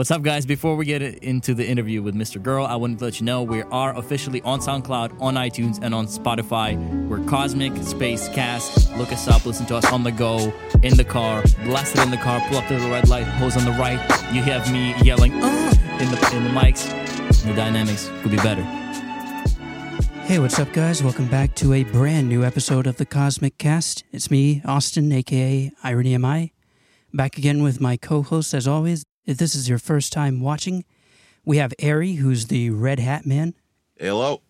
What's up, guys? Before we get into the interview with Mr. Girl, I wanted to let you know we are officially on SoundCloud, on iTunes, and on Spotify. We're Cosmic Space Cast. Look us up, listen to us on the go, in the car, blast it in the car, pull up to the red light, hose on the right. You have me yelling uh, in the in the mics. The dynamics could be better. Hey, what's up, guys? Welcome back to a brand new episode of the Cosmic Cast. It's me, Austin, aka Irony MI, back again with my co host as always. If this is your first time watching, we have Ari, who's the Red Hat Man. Hello.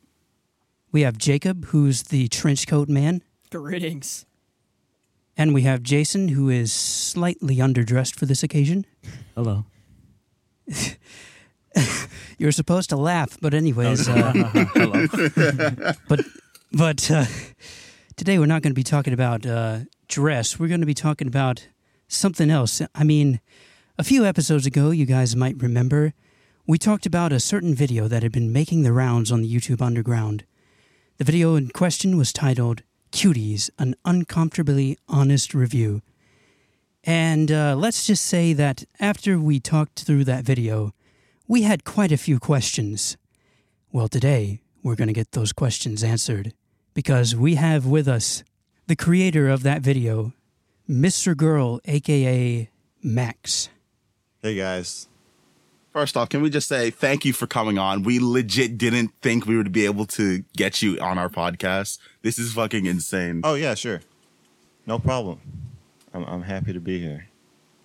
We have Jacob, who's the Trench Coat Man. Greetings. And we have Jason, who is slightly underdressed for this occasion. Hello. You're supposed to laugh, but anyways, uh, Hello. but but uh, today we're not going to be talking about uh, dress. We're going to be talking about something else. I mean, a few episodes ago, you guys might remember, we talked about a certain video that had been making the rounds on the YouTube Underground. The video in question was titled "Cuties: An Uncomfortably Honest Review." And uh, let's just say that after we talked through that video, we had quite a few questions. Well, today we're going to get those questions answered because we have with us the creator of that video, Mr. Girl, aka Max. Hey guys. First off, can we just say thank you for coming on? We legit didn't think we would be able to get you on our podcast. This is fucking insane. Oh yeah, sure. No problem. I'm I'm happy to be here.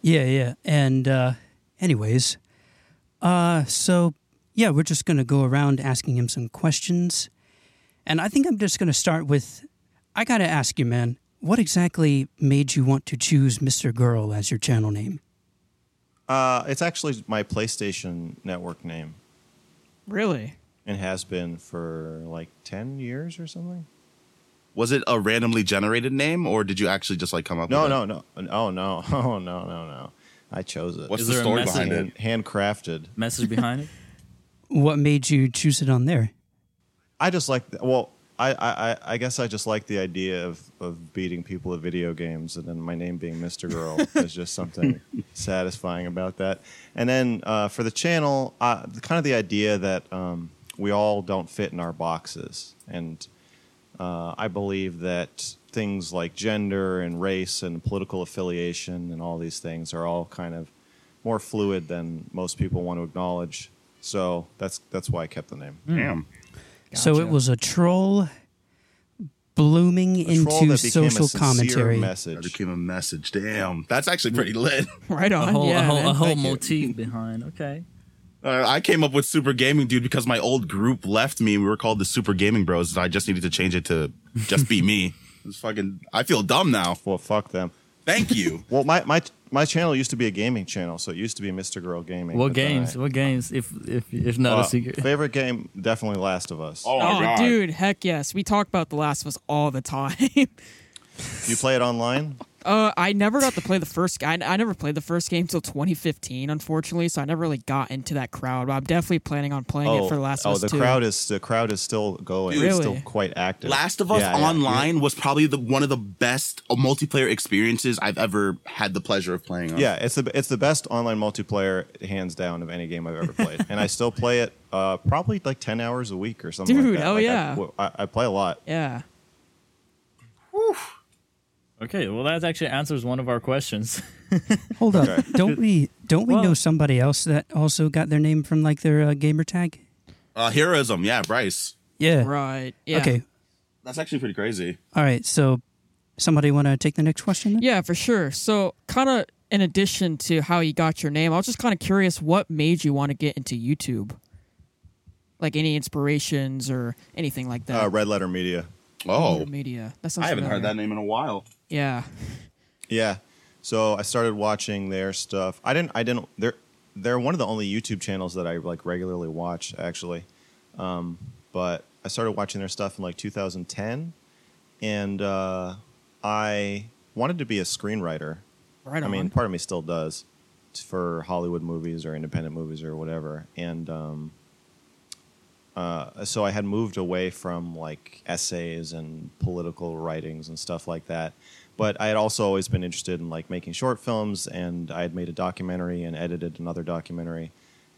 Yeah, yeah. And uh anyways, uh so yeah, we're just going to go around asking him some questions. And I think I'm just going to start with I got to ask you, man, what exactly made you want to choose Mr. Girl as your channel name? Uh, it's actually my PlayStation Network name. Really? and has been for like ten years or something. Was it a randomly generated name or did you actually just like come up No, with no, it? no, oh no, oh no, no, no. I chose it. What's Is the there a story behind it? handcrafted. Message behind it? What made you choose it on there? I just like. Well, I, I, I- I guess I just like the idea of, of beating people at video games, and then my name being Mr. Girl is just something satisfying about that. And then uh, for the channel, uh, kind of the idea that um, we all don't fit in our boxes, and uh, I believe that things like gender and race and political affiliation and all these things are all kind of more fluid than most people want to acknowledge. So that's that's why I kept the name. Damn. So it was a troll blooming A troll into that became a social sincere commentary. That Message. became a message. Damn. That's actually pretty lit. right on. A on. whole, yeah, a whole, a whole Thank motif behind. Okay. Uh, I came up with Super Gaming Dude because my old group left me. We were called the Super Gaming Bros. And I just needed to change it to just be me. It's fucking. I feel dumb now. Well, fuck them. Thank you. Well, my, my my channel used to be a gaming channel, so it used to be Mr. Girl Gaming. What games? I- What games? If if if not Uh, a secret. favorite game, definitely Last of Us. Oh my Oh, god, dude, heck yes. We talk about The Last of Us all the time. You play it online? Uh, I never got to play the first. I, I never played the first game till 2015, unfortunately. So I never really got into that crowd. But I'm definitely planning on playing it for The Last of oh, Us the 2. crowd is the crowd is still going. Dude. It's still quite active. Last of Us Yeah, yeah. Online was probably the one of the best multiplayer experiences I've ever had the pleasure of playing. On. Yeah, it's the it's the best online multiplayer hands down of any game I've ever played, and I still play it uh, probably like ten hours a week or something. Dude, like that. oh Like, I- yeah. w- I, I play a lot. Yeah. Okay, well that actually answers one of our questions. Hold up, Okay. don't we don't we Well- know somebody else that also got their name from like their uh, gamer tag? uh, heroism. Yeah, Bryce. Yeah. Right. Yeah. Okay. That's actually pretty crazy. All right. So, somebody want to take the next question? Then? Yeah, for sure. So, kind of in addition to how you got your name, I was just kind of curious what made you want to get into YouTube? Like any inspirations or anything like that? Uh, Red Letter Media. Oh, media. That sounds I haven't heard that name in a while. Yeah. Yeah. So I started watching their stuff. I didn't. I didn't. They're they're one of the only YouTube channels that I like regularly watch actually. Um, but I started watching their stuff in like 2010, and uh, I wanted to be a screenwriter. Right I mean, part of me still does for Hollywood movies or independent movies or whatever. And um, uh, so I had moved away from like essays and political writings and stuff like that. but I had also always been interested in like making short films, and I had made a documentary and edited another documentary,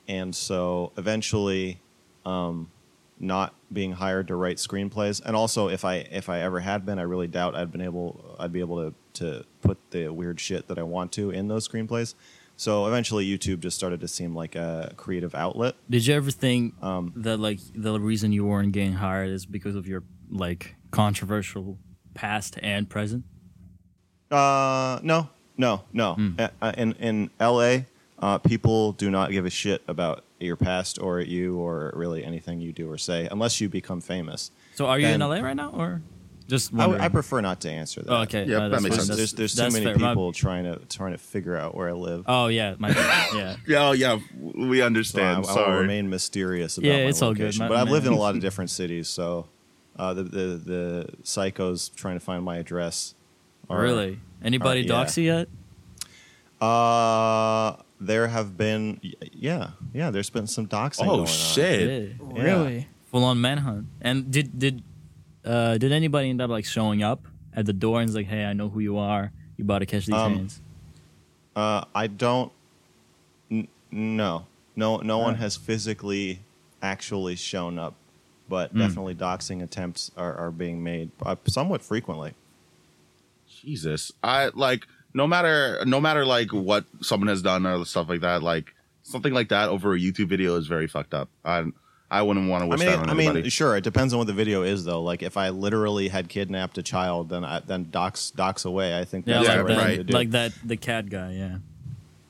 and so eventually, um, not being hired to write screenplays, and also if I if I ever had been, I really doubt I'd been able I'd be able to to put the weird shit that I want to in those screenplays. So eventually, YouTube just started to seem like a creative outlet. Did you ever think Um, that like the reason you weren't getting hired is because of your like controversial past and present? Uh, no, no, no. Uh, in in L.A., uh, people do not give a shit about your past or you or really anything you do or say unless you become famous. So are you in LA right now, or just I, w- wondering? I prefer not to answer that. Oh, okay, Yeah, no, that that's makes fine. sense. There's there's too that's many fair. My- people trying to trying to figure out where I live. Oh yeah, my yeah. Yeah, oh, yeah, we So I, understand. I will Sorry. remain mysterious about Yeah, my it's all good. location. My- but I've my- lived in a lot of different cities, so uh, the, the the psychos trying to find my address. are- really? Anybody are- yeah. dox you yet? Uh, there have been, y- yeah, yeah. There's been some doxing. going Oh on. shit! Yeah. Really? Full on manhunt. And did did uh did anybody end up like showing up at the door and was like, hey, I know who you are. You about to catch these Um, hands? Uh, I don't. N- no, no, no one has physically actually shown up, but Hmm. definitely doxing attempts are, are being made uh, somewhat frequently. Jesus, I like no matter no matter like what someone has done or stuff like that. Like something like that over a YouTube video is very fucked up. I I wouldn't want to I wish mean, that on I anybody. mean, sure. It depends on what the video is, though. Like, if I literally had kidnapped a child, then I, then dox dox away. I think Yeah, that's yeah, the like, right that, thing to do. like that the cat guy, yeah.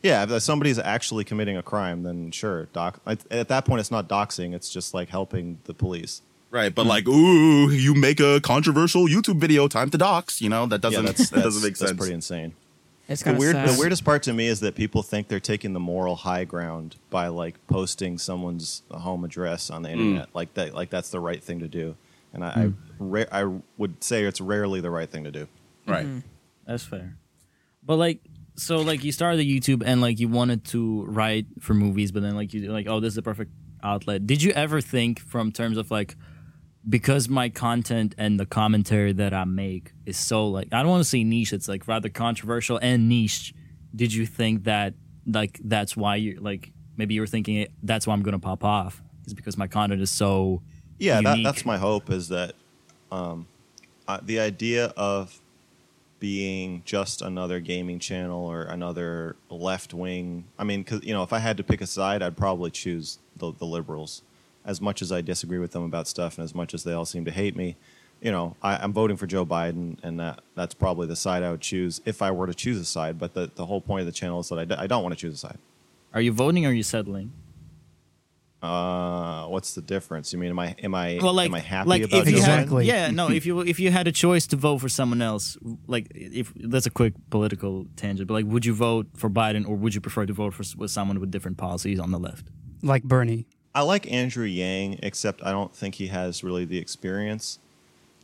Yeah, if somebody's actually committing a crime, then sure, doc. At at that point, it's not doxing; it's just like helping the police. right, but hmm. like, ooh, you make a controversial YouTube video, time to dox. You know that doesn't yeah, that's, that doesn't make sense. That's pretty insane. It's The kind of weird, sad. the weirdest part to me is that people think they're taking the moral high ground by like posting someone's home address on the mm. internet, like that, like that's the right thing to do. And I, I, mm. ra- I would say it's rarely the right thing to do. right. Mm-hmm. That's fair. But like so like you started the YouTube and like you wanted to write for movies, but then like you like, oh, this is the perfect outlet. Did you ever think from terms of like because my content and the commentary that I make is so like I don't want to say niche, it's like rather controversial and niche. Did you think that like that's why you like maybe you were thinking that's why I'm gonna pop off? Is because my content is so Yeah, that, that's my hope. Is that um, the idea of being just another gaming channel or another left wing? I mean, because you know, if I had to pick a side, I'd probably choose the, the liberals. As much as I disagree with them about stuff, and as much as they all seem to hate me, you know, I, I'm voting for Joe Biden, and that that's probably the side I would choose if I were to choose a side. But the, the whole point of the channel is that I, d- I don't want to choose a side. Are you voting or are you settling? Uh, what's the difference? You mean am I am I well, like, am I happy like about if you Joe had, Exactly. yeah, no, if you if you had a choice to vote for someone else, like if that's a quick political tangent, but like, would you vote for Biden or would you prefer to vote for with someone with different policies on the left? like Bernie. I like Andrew Yang, except I don't think he has really the experience.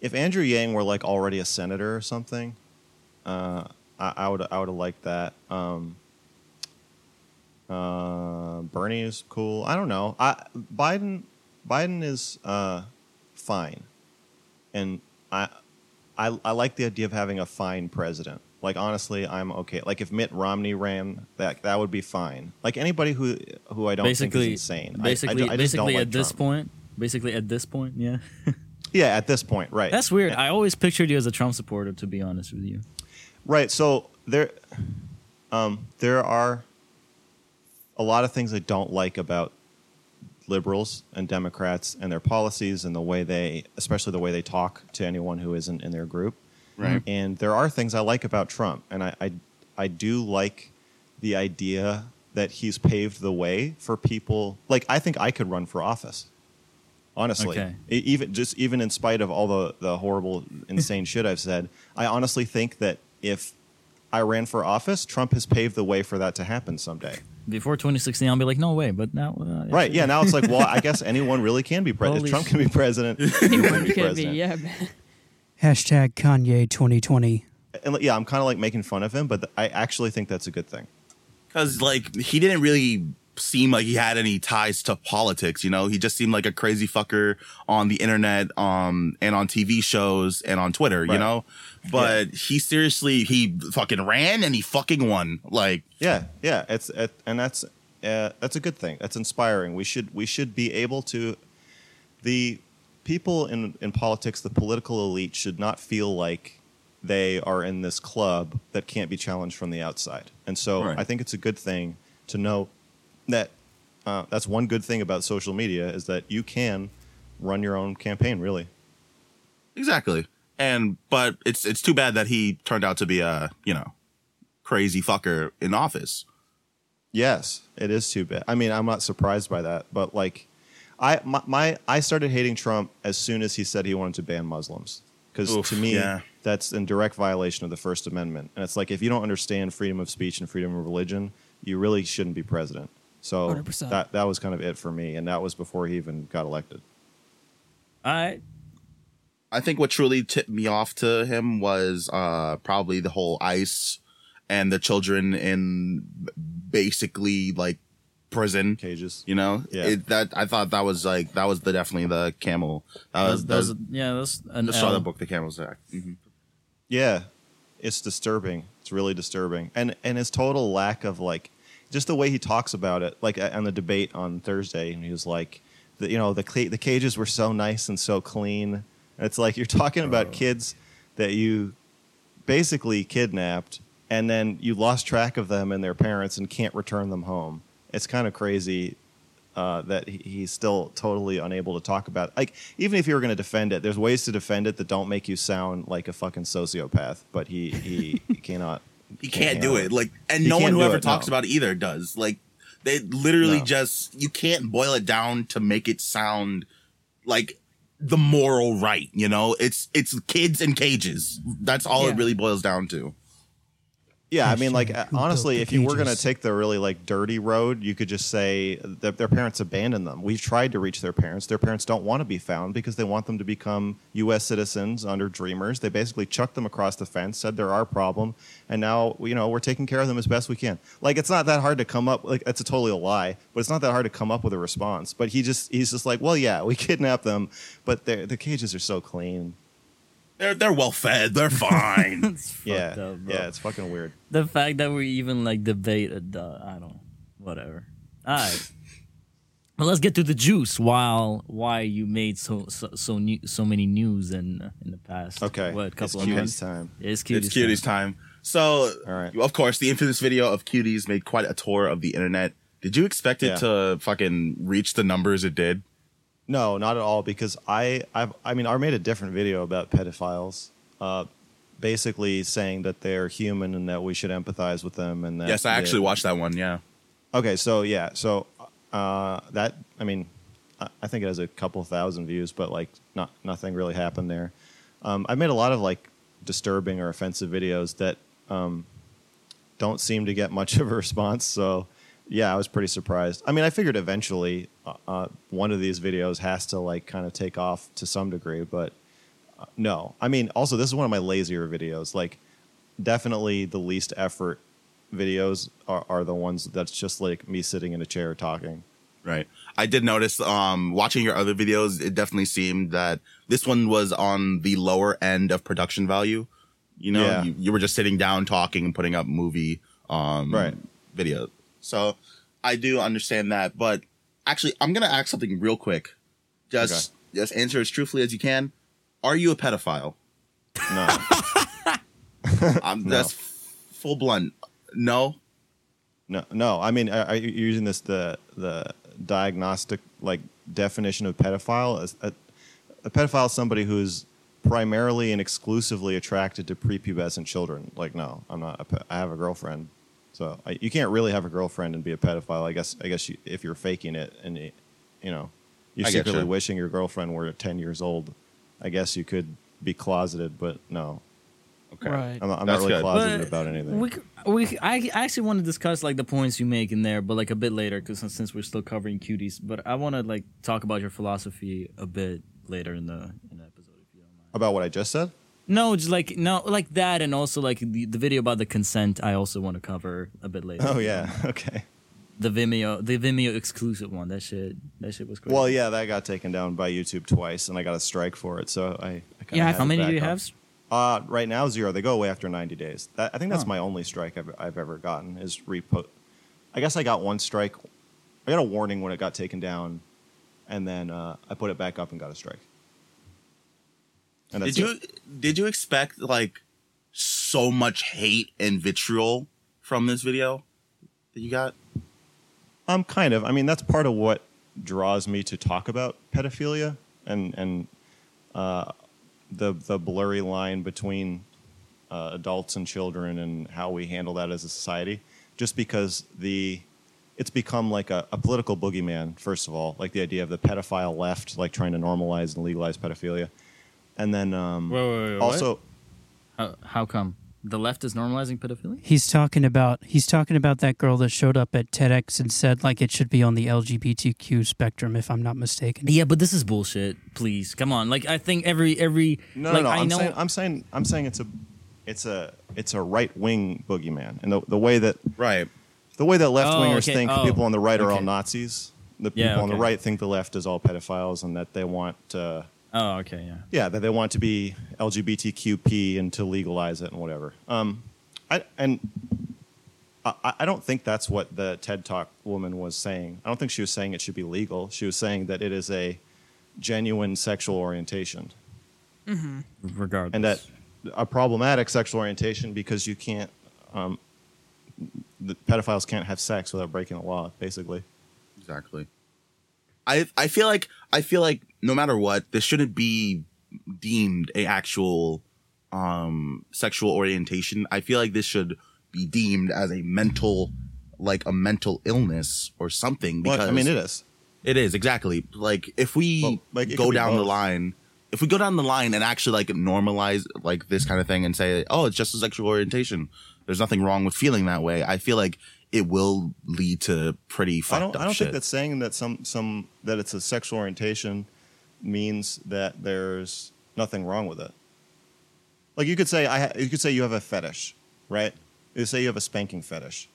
If Andrew Yang were like already a senator or something, uh, I, I would I would have liked that. Um, uh, Bernie is cool. I don't know. I Biden Biden is uh, fine, and I, I I like the idea of having a fine president. Like honestly, I'm okay. Like if Mitt Romney ran, that that would be fine. Like anybody who who I don't basically, think is insane. I- I basically, I, just don't basically like at this point, basically at this point, yeah, Yeah, at this point, right. that's weird. I always pictured you as a Trump supporter, to be honest with you. Right. So there, um, there are a lot of things I don't like about liberals and Democrats and their policies and the way they, especially the way they talk to anyone who isn't in their group. Right. And there are things I like about Trump, and I, I, I do like the idea that he's paved the way for people. Like I think I could run for office. Honestly, Okay. E- even just even in spite of all the the horrible, insane shit I've said, I honestly think that if I ran for office, Trump has paved the way for that to happen someday. Before 2016, I'll be like, no way, but now, uh, Right? Yeah. Now it's like, well, I guess anyone really can be president. If Trump can be president. anyone can be Could be, president. yeah, man. Hashtag Kanye 2020. And yeah, I'm kind of like making fun of him, but I actually think that's a good thing. because like he didn't really seem like he had any ties to politics. You know, he just seemed like a crazy fucker on the internet, um, and on TV shows and on Twitter. You know, but he seriously he fucking ran and he fucking won. Like, Yeah, yeah, it's it, and that's uh, that's a good thing. That's inspiring. We should we should be able to the people in in politics, the political elite should not feel like they are in this club that can't be challenged from the outside. And so Right. I think it's a good thing to know that uh, that's one good thing about social media is that you can run your own campaign really. exactly. And but it's it's too bad that he turned out to be a you know crazy fucker in office. Yes, it is too bad. I mean, I'm not surprised by that, but like, I my, my I started hating Trump as soon as he said he wanted to ban Muslims because to me yeah. that's in direct violation of the First Amendment, and it's like if you don't understand freedom of speech and freedom of religion, you really shouldn't be president. So 100%. that that was kind of it for me, and that was before he even got elected. All right. I think what truly tipped me off to him was uh probably the whole ice and the children in basically like prison. Cages. You know, Yeah. it, that I thought that was like that was the definitely the camel. That was, Those, that was yeah, that's an the straw L. that broke the camel's back. Mhm. Yeah, it's disturbing. It's really disturbing, and and his total lack of like, just the way he talks about it. Like on the debate on Thursday, and he was like, the, you know, the cla- the cages were so nice and so clean. And it's like you're talking about kids that you basically kidnapped, and then you lost track of them and their parents and can't return them home. It's kind of crazy uh, that he- he's still totally unable to talk about. Like, even if you were going to defend it, there's ways to defend it that don't make you sound like a fucking sociopath. But he he, he cannot. He can't do it. Like, and no one who ever it, talks no. about it either does. Like, they literally No. just you can't boil it down to make it sound like the moral right. You know, it's it's kids in cages. That's all it really boils down to. Yeah, I mean, like uh, honestly, if you were going to take the really like dirty road, you could just say that their parents abandoned them. We've tried to reach their parents. Their parents don't want to be found because they want them to become U.S. citizens under Dreamers. They basically chucked them across the fence, said they're our problem, and now you know we're taking care of them as best we can. Like it's not that hard to come up. Like it's a totally a lie, but it's not that hard to come up with a response. But he just he's just like, well, yeah, we kidnapped them, but their the cages are so clean. They're they're well fed. They're fine. It's Yeah, up, bro. yeah, it's fucking weird. the fact that we even like debated uh, I don't know. whatever. All right. Well, let's get to the juice. While why you made so so so, new, so many news in in the past? Okay, what it's of cuties months? time. It's cuties. it's cuties time. So, All right. of course, the infamous video of cuties made quite a tour of the internet. Did you expect it Yeah. to fucking reach the numbers it did? No, not at all. Because I, I've, I mean, I made a different video about pedophiles, uh, basically saying that they're human and that we should empathize with them. And that yes, I actually watched that one. Yeah. Okay, so yeah, so uh, that I mean, I, I think it has a couple thousand views, but like, not nothing really happened there. Um, I've made a lot of like disturbing or offensive videos that um, don't seem to get much of a response. So yeah, I was pretty surprised. I mean, I figured eventually uh, uh, one of these videos has to like kind of take off to some degree, but uh, no. I mean, also this is one of my lazier videos. Like, definitely the least effort videos are, are the ones that's just like me sitting in a chair talking. Right. I did notice um watching your other videos, it definitely seemed that this one was on the lower end of production value. You know, Yeah. you, you were just sitting down talking and putting up movie um Right. video. So I do understand that, but actually I'm gonna ask something real quick. Just just answer as truthfully as you can. Are you a pedophile? No, I'm that's full blunt. No. no, no. I mean, are, are you using this the the diagnostic like definition of pedophile? As a, a pedophile is somebody who's primarily and exclusively attracted to prepubescent children. Like, no, I'm not. A I have a girlfriend, so I, you can't really have a girlfriend and be a pedophile. I guess. I guess you, if you're faking it and you, you know you're I getcha. secretly wishing your girlfriend were 10 years old, I guess you could be closeted. But no, Okay. Right. I'm not, I'm not really good. closeted But about anything. We, c- we, c- I actually want to discuss like the points you make in there, but like a bit later, because since, since we're still covering cuties. But I want to like talk about your philosophy a bit later in the in the episode, if you don't mind. about what I just said. No, just like no, like that, and also like the, the video about the consent. I also want to cover a bit later. Oh yeah, okay. the Vimeo, the Vimeo exclusive one. That shit, that shit was crazy. Well, yeah, that got taken down by YouTube twice, and I got a strike for it. So I, I Yeah, How many do you off. have? Uh, right now, zero. They go away after 90 days. That, I think that's Oh. my only strike I've, I've ever gotten is repo. I guess I got one strike. I got a warning when it got taken down, and then uh, I put it back up and got a strike. And Did you it. did you expect like so much hate and vitriol from this video that you got? Um, kind of. I mean, that's part of what draws me to talk about pedophilia and and uh, the the blurry line between uh, adults and children and how we handle that as a society. Just because the it's become like a, a political boogeyman. First of all, like the idea of the pedophile left, like trying to normalize and legalize pedophilia, and then um, Wait, wait, wait, also. How, how come the left is normalizing pedophilia? He's talking about he's talking about that girl that showed up at TEDx and said like it should be on the LGBTQ spectrum, if I'm not mistaken. Yeah, but this is bullshit. Please, come on. Like I think every every No, like no, no. I I'm know. saying I'm saying I'm saying it's a it's a it's a right wing boogeyman, and the the way that Right. the way that left wingers Oh, okay. think Oh, people on the right are all. Nazis. The people Yeah, on the right think the left is all pedophiles, and that they want uh, oh, okay, yeah. yeah that they want to be LGBTQP and to legalize it and whatever. Um, I and. I, I don't think that's what the TED Talk woman was saying. I don't think she was saying it should be legal. She was saying that it is a genuine sexual orientation. Regardless, and that a problematic sexual orientation because you can't um, the pedophiles can't have sex without breaking the law basically Exactly. I I feel like I feel like no matter what, this shouldn't be deemed a actual um sexual orientation. I feel like this should be deemed as a mental like a mental illness or something because well, i mean it is It is exactly like if we Well, like, go down the line, if we go down the line and actually like normalize like this kind of thing and say, oh, it's just a sexual orientation. There's nothing wrong with feeling that way. I feel like it will lead to pretty fucked i don't up i don't shit. think that saying that some some that it's a sexual orientation means that there's nothing wrong with it like you could say i ha- you could say you have a fetish right you say you have a spanking fetish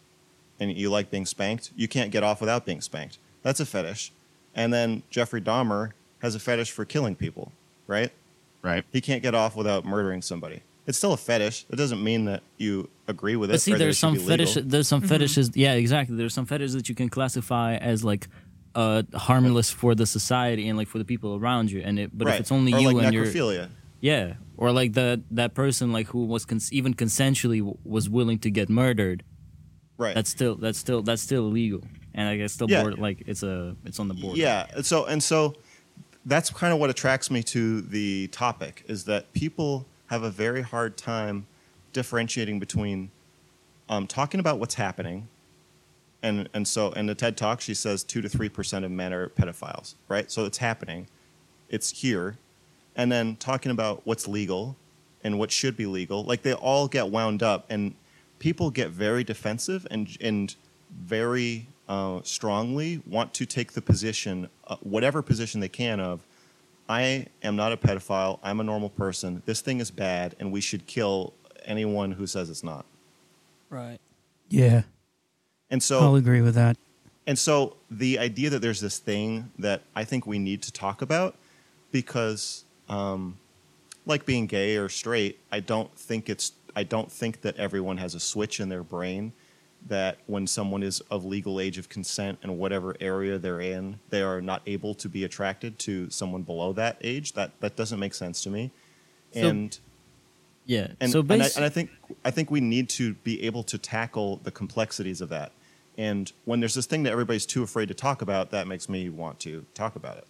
and you like being spanked you can't get off without being spanked that's a fetish and then jeffrey dahmer has a fetish for killing people right right. he can't get off without murdering somebody. It's still a fetish. It doesn't mean that you agree with it. But see, or that it there's some be legal. There's some fetishes. Yeah, exactly. There's some fetishes that you can classify as like uh harmless for the society and like for the people around you. And it, but right. if it's only or you like and you're necrophilia. yeah, or like the that person like who was cons- even consensually w- was willing to get murdered. Right. That's still that's still that's still illegal. And I guess still Yeah. board, like it's a it's on the board. Yeah. and So and so that's kind of what attracts me to the topic is that people have a very hard time differentiating between um, talking about what's happening. And, and so in the TED Talk, she says two to three percent of men are pedophiles, right? So it's happening, it's here, and then talking about what's legal and what should be legal. Like they all get wound up, and people get very defensive and and very uh, strongly want to take the position, uh, whatever position they can, of I am not a pedophile. I'm a normal person. This thing is bad, and we should kill anyone who says it's not. Right. Yeah, And so I'll agree with that. And so the idea that there's this thing that I think we need to talk about because um, like being gay or straight, I don't think it's I don't think that everyone has a switch in their brain that when someone is of legal age of consent in whatever area they're in, they are not able to be attracted to someone below that age. That that doesn't make sense to me. So- and Yeah. and, so and, I, basically, and I think I think we need to be able to tackle the complexities of that. And when there's this thing that everybody's too afraid to talk about, that makes me want to talk about it.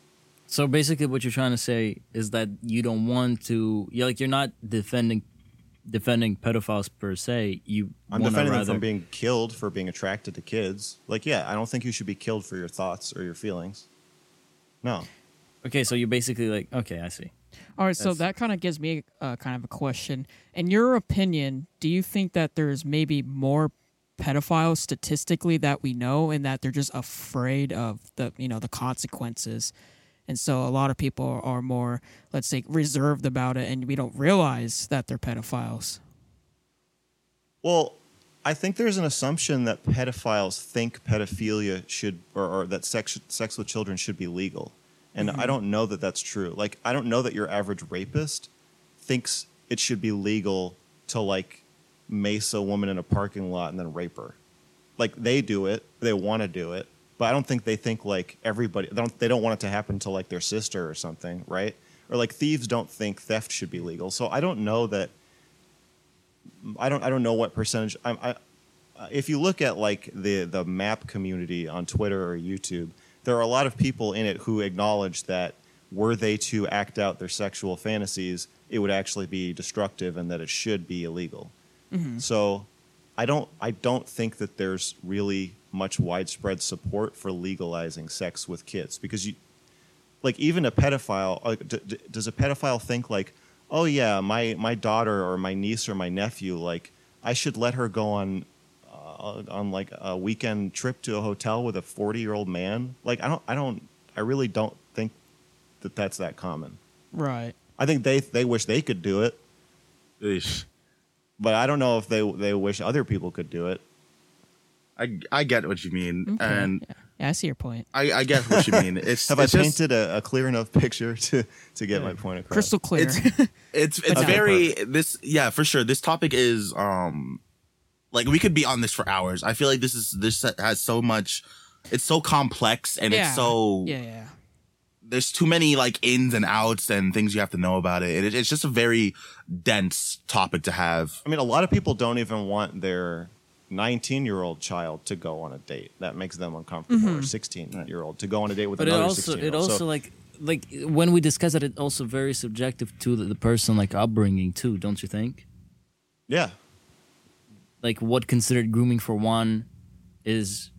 So basically, what you're trying to say is that you don't want to. You're like you're not defending defending pedophiles per se. You I'm wanna defending them from being killed for being attracted to kids. Like, yeah, I don't think you should be killed for your thoughts or your feelings. No. Okay, so you're basically like, okay, I see. All right, so that kind of gives me uh, kind of a question. In your opinion, do you think that there's maybe more pedophiles statistically that we know, and that they're just afraid of the you know the consequences, and so a lot of people are more, let's say, reserved about it, and we don't realize that they're pedophiles. Well, I think there's an assumption that pedophiles think pedophilia should, or, or that sex sex with children should be legal, and I mm-hmm. don't know that that's true. Like, I don't know that your average rapist thinks it should be legal to like mace a woman in a parking lot and then rape her. Like they do it, they want to do it, but I don't think they think like everybody. They don't. They don't want it to happen to like their sister or something, right? Or like thieves don't think theft should be legal. So I don't know that. I don't. I don't know what percentage. I, I, if you look at like the the map community on Twitter or YouTube, there are a lot of people in it who acknowledge that were they to act out their sexual fantasies, it would actually be destructive and that it should be illegal. Mm-hmm. So I don't I don't think that there's really much widespread support for legalizing sex with kids. Because you like even a pedophile uh, d- d- does a pedophile think like oh yeah my my daughter or my niece or my nephew like I should let her go on uh, on like a weekend trip to a hotel with a 40 year old man? Like I don't I don't I really don't think that that's that common. Right. I think they they wish they could do it. Eesh. but I don't know if they they wish other people could do it I I get what you mean, Okay. and yeah. yeah, I see your point. I, I get what you mean. It's have it's I just- painted a, a clear enough picture to to get my point across Crystal clear. It's it's it's Okay. very this yeah for sure. This topic is um like we could be on this for hours. I feel like this is this has so much. It's so complex and yeah. it's so Yeah, yeah. there's too many like ins and outs and things you have to know about it. It- It's just a very dense topic to have. I mean, a lot of people don't even want their 19 year old child to go on a date. That makes them uncomfortable. Or mm-hmm. 16 year old to go on a date with But it another also 16 it year old. also like like when we discuss it, it also very subjective to the, the person like upbringing too, don't you think? yeah, Like what considered grooming for one is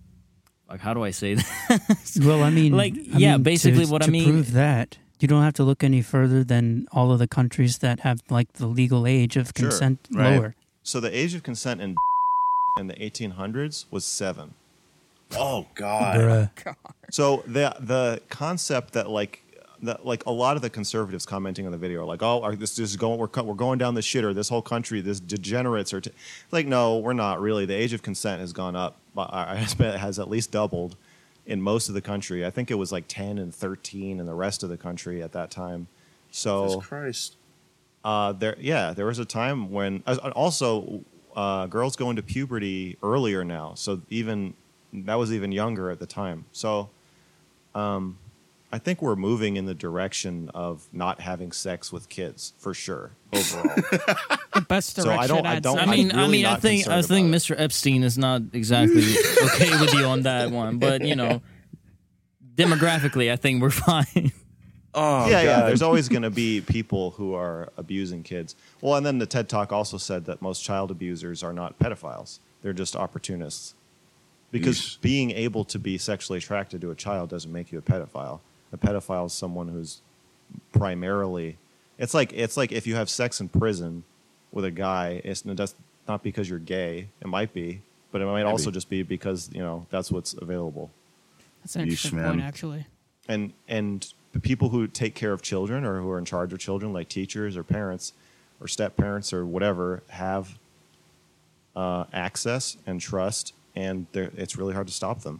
like how do I say that? Well, I mean, Like, I yeah, mean, basically to, what I to mean- prove that you don't have to look any further than all of the countries that have like the legal age of Sure, consent right. lower. So the age of consent in in the 1800s was seven. Oh God! Bruh. So the the concept that like that like a lot of the conservatives commenting on the video are like, oh, are, this, this is going we're we're going down the shitter. This whole country, this degenerates are t-. like, no, we're not really. The age of consent has gone up. but I I it has at least doubled in most of the country. I think it was like ten and thirteen in the rest of the country at that time. So Jesus Christ! uh, there, yeah, there was a time when also uh, girls go into puberty earlier now. So even that was even younger at the time. So, um, I think we're moving in the direction of not having sex with kids for sure overall. The best So direction. I don't- I don't- I say. mean, I really mean, I think I think about Mr. Epstein is not exactly okay with you on that one, but you know, demographically, I think we're fine. Oh yeah, yeah. There's always going to be people who are abusing kids. Well, and then the TED Talk also said that most child abusers are not pedophiles; they're just opportunists. Because Yeesh. being able to be sexually attracted to a child doesn't make you a pedophile. A pedophile is someone who's primarily. It's like it's like if you have sex in prison with a guy. It's that's not because you're gay. It might be, but it might Maybe. also just be because you know that's what's available. That's an Yeesh, interesting man. point, actually. and and the people who take care of children or who are in charge of children, like teachers or parents or step parents or whatever, have uh, access and trust, and it's really hard to stop them.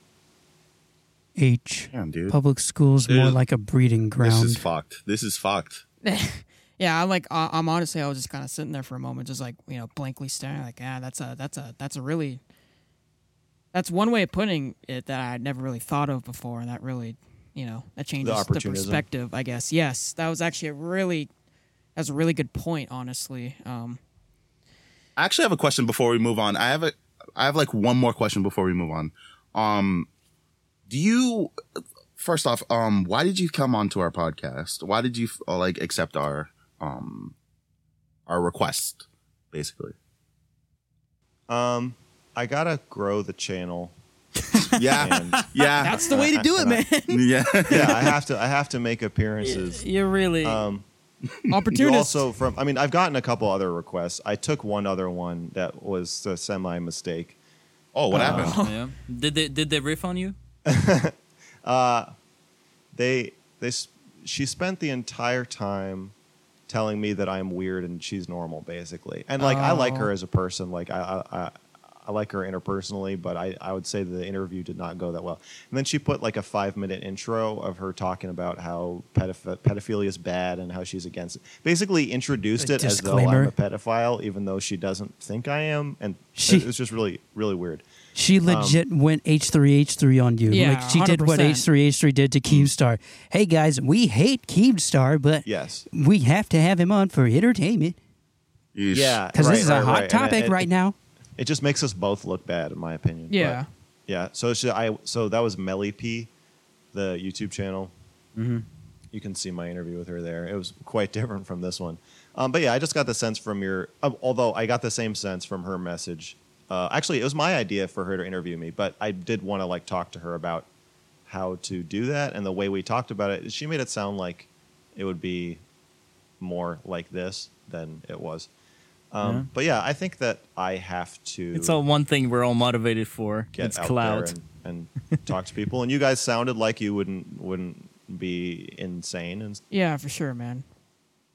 H. Damn, dude. Public schools more like a breeding ground. This is fucked. This is fucked. Yeah, I'm like, I- I'm honestly, I was just kind of sitting there for a moment, just like, you know, blankly staring, like, yeah, that's a, that's a, that's a really, that's one way of putting it that I had never really thought of before, and that really, you know, that changes the, opportunism. perspective, I guess. Yes, that was actually a really, that's a really good point, honestly. Um, I actually have a question before we move on. I have a I have like one more question before we move on. Um do you first off, um why did you come onto our podcast? Why did you uh, like accept our um our request basically? Um, I gotta grow the channel, Yeah. and yeah. that's the way to do it, man. yeah. yeah, I have to I have to make appearances. You're really Um, you Opportunist. also from I mean I've gotten a couple other requests. I took one other one that was a semi mistake. Oh, what happened? yeah. Did they did they riff on you? they they she spent the entire time telling me that I'm weird and she's normal basically. And like I like her as a person. Like I I I, I like her interpersonally, but I, I would say the interview did not go that well. And then she put like a five minute intro of her talking about how pedoph- pedophilia is bad and how she's against it. Basically introduced A it as though. I'm a pedophile, even though she doesn't think I am. And She- it was just really, really weird. She um, legit went H3H3 on you. Yeah, like she did what H3H3 did to Keemstar. Hey guys, we hate Keemstar, but Yes. we have to have him on for entertainment Yeah. because right, this is a right, hot right. Topic it- it- right now. It just makes us both look bad, in my opinion. But- Yeah. Yeah. So she, I so that was Melly P, the YouTube channel. Mm-hmm. You can see my interview with her there. It was quite different from this one. Um, but yeah, I just got the sense from your. Uh, although I got the same sense from her message. Uh, actually, it was my idea for her to interview me, but I did want to like talk to her about how to do that and the way we talked about it. She made it sound like it would be more like this than it was. Um, But yeah, I think that I have to It's all one thing we're all motivated for. get it's out clout. there and, and talk to people. And you guys sounded like you wouldn't wouldn't be insane. And Yeah, for sure, man.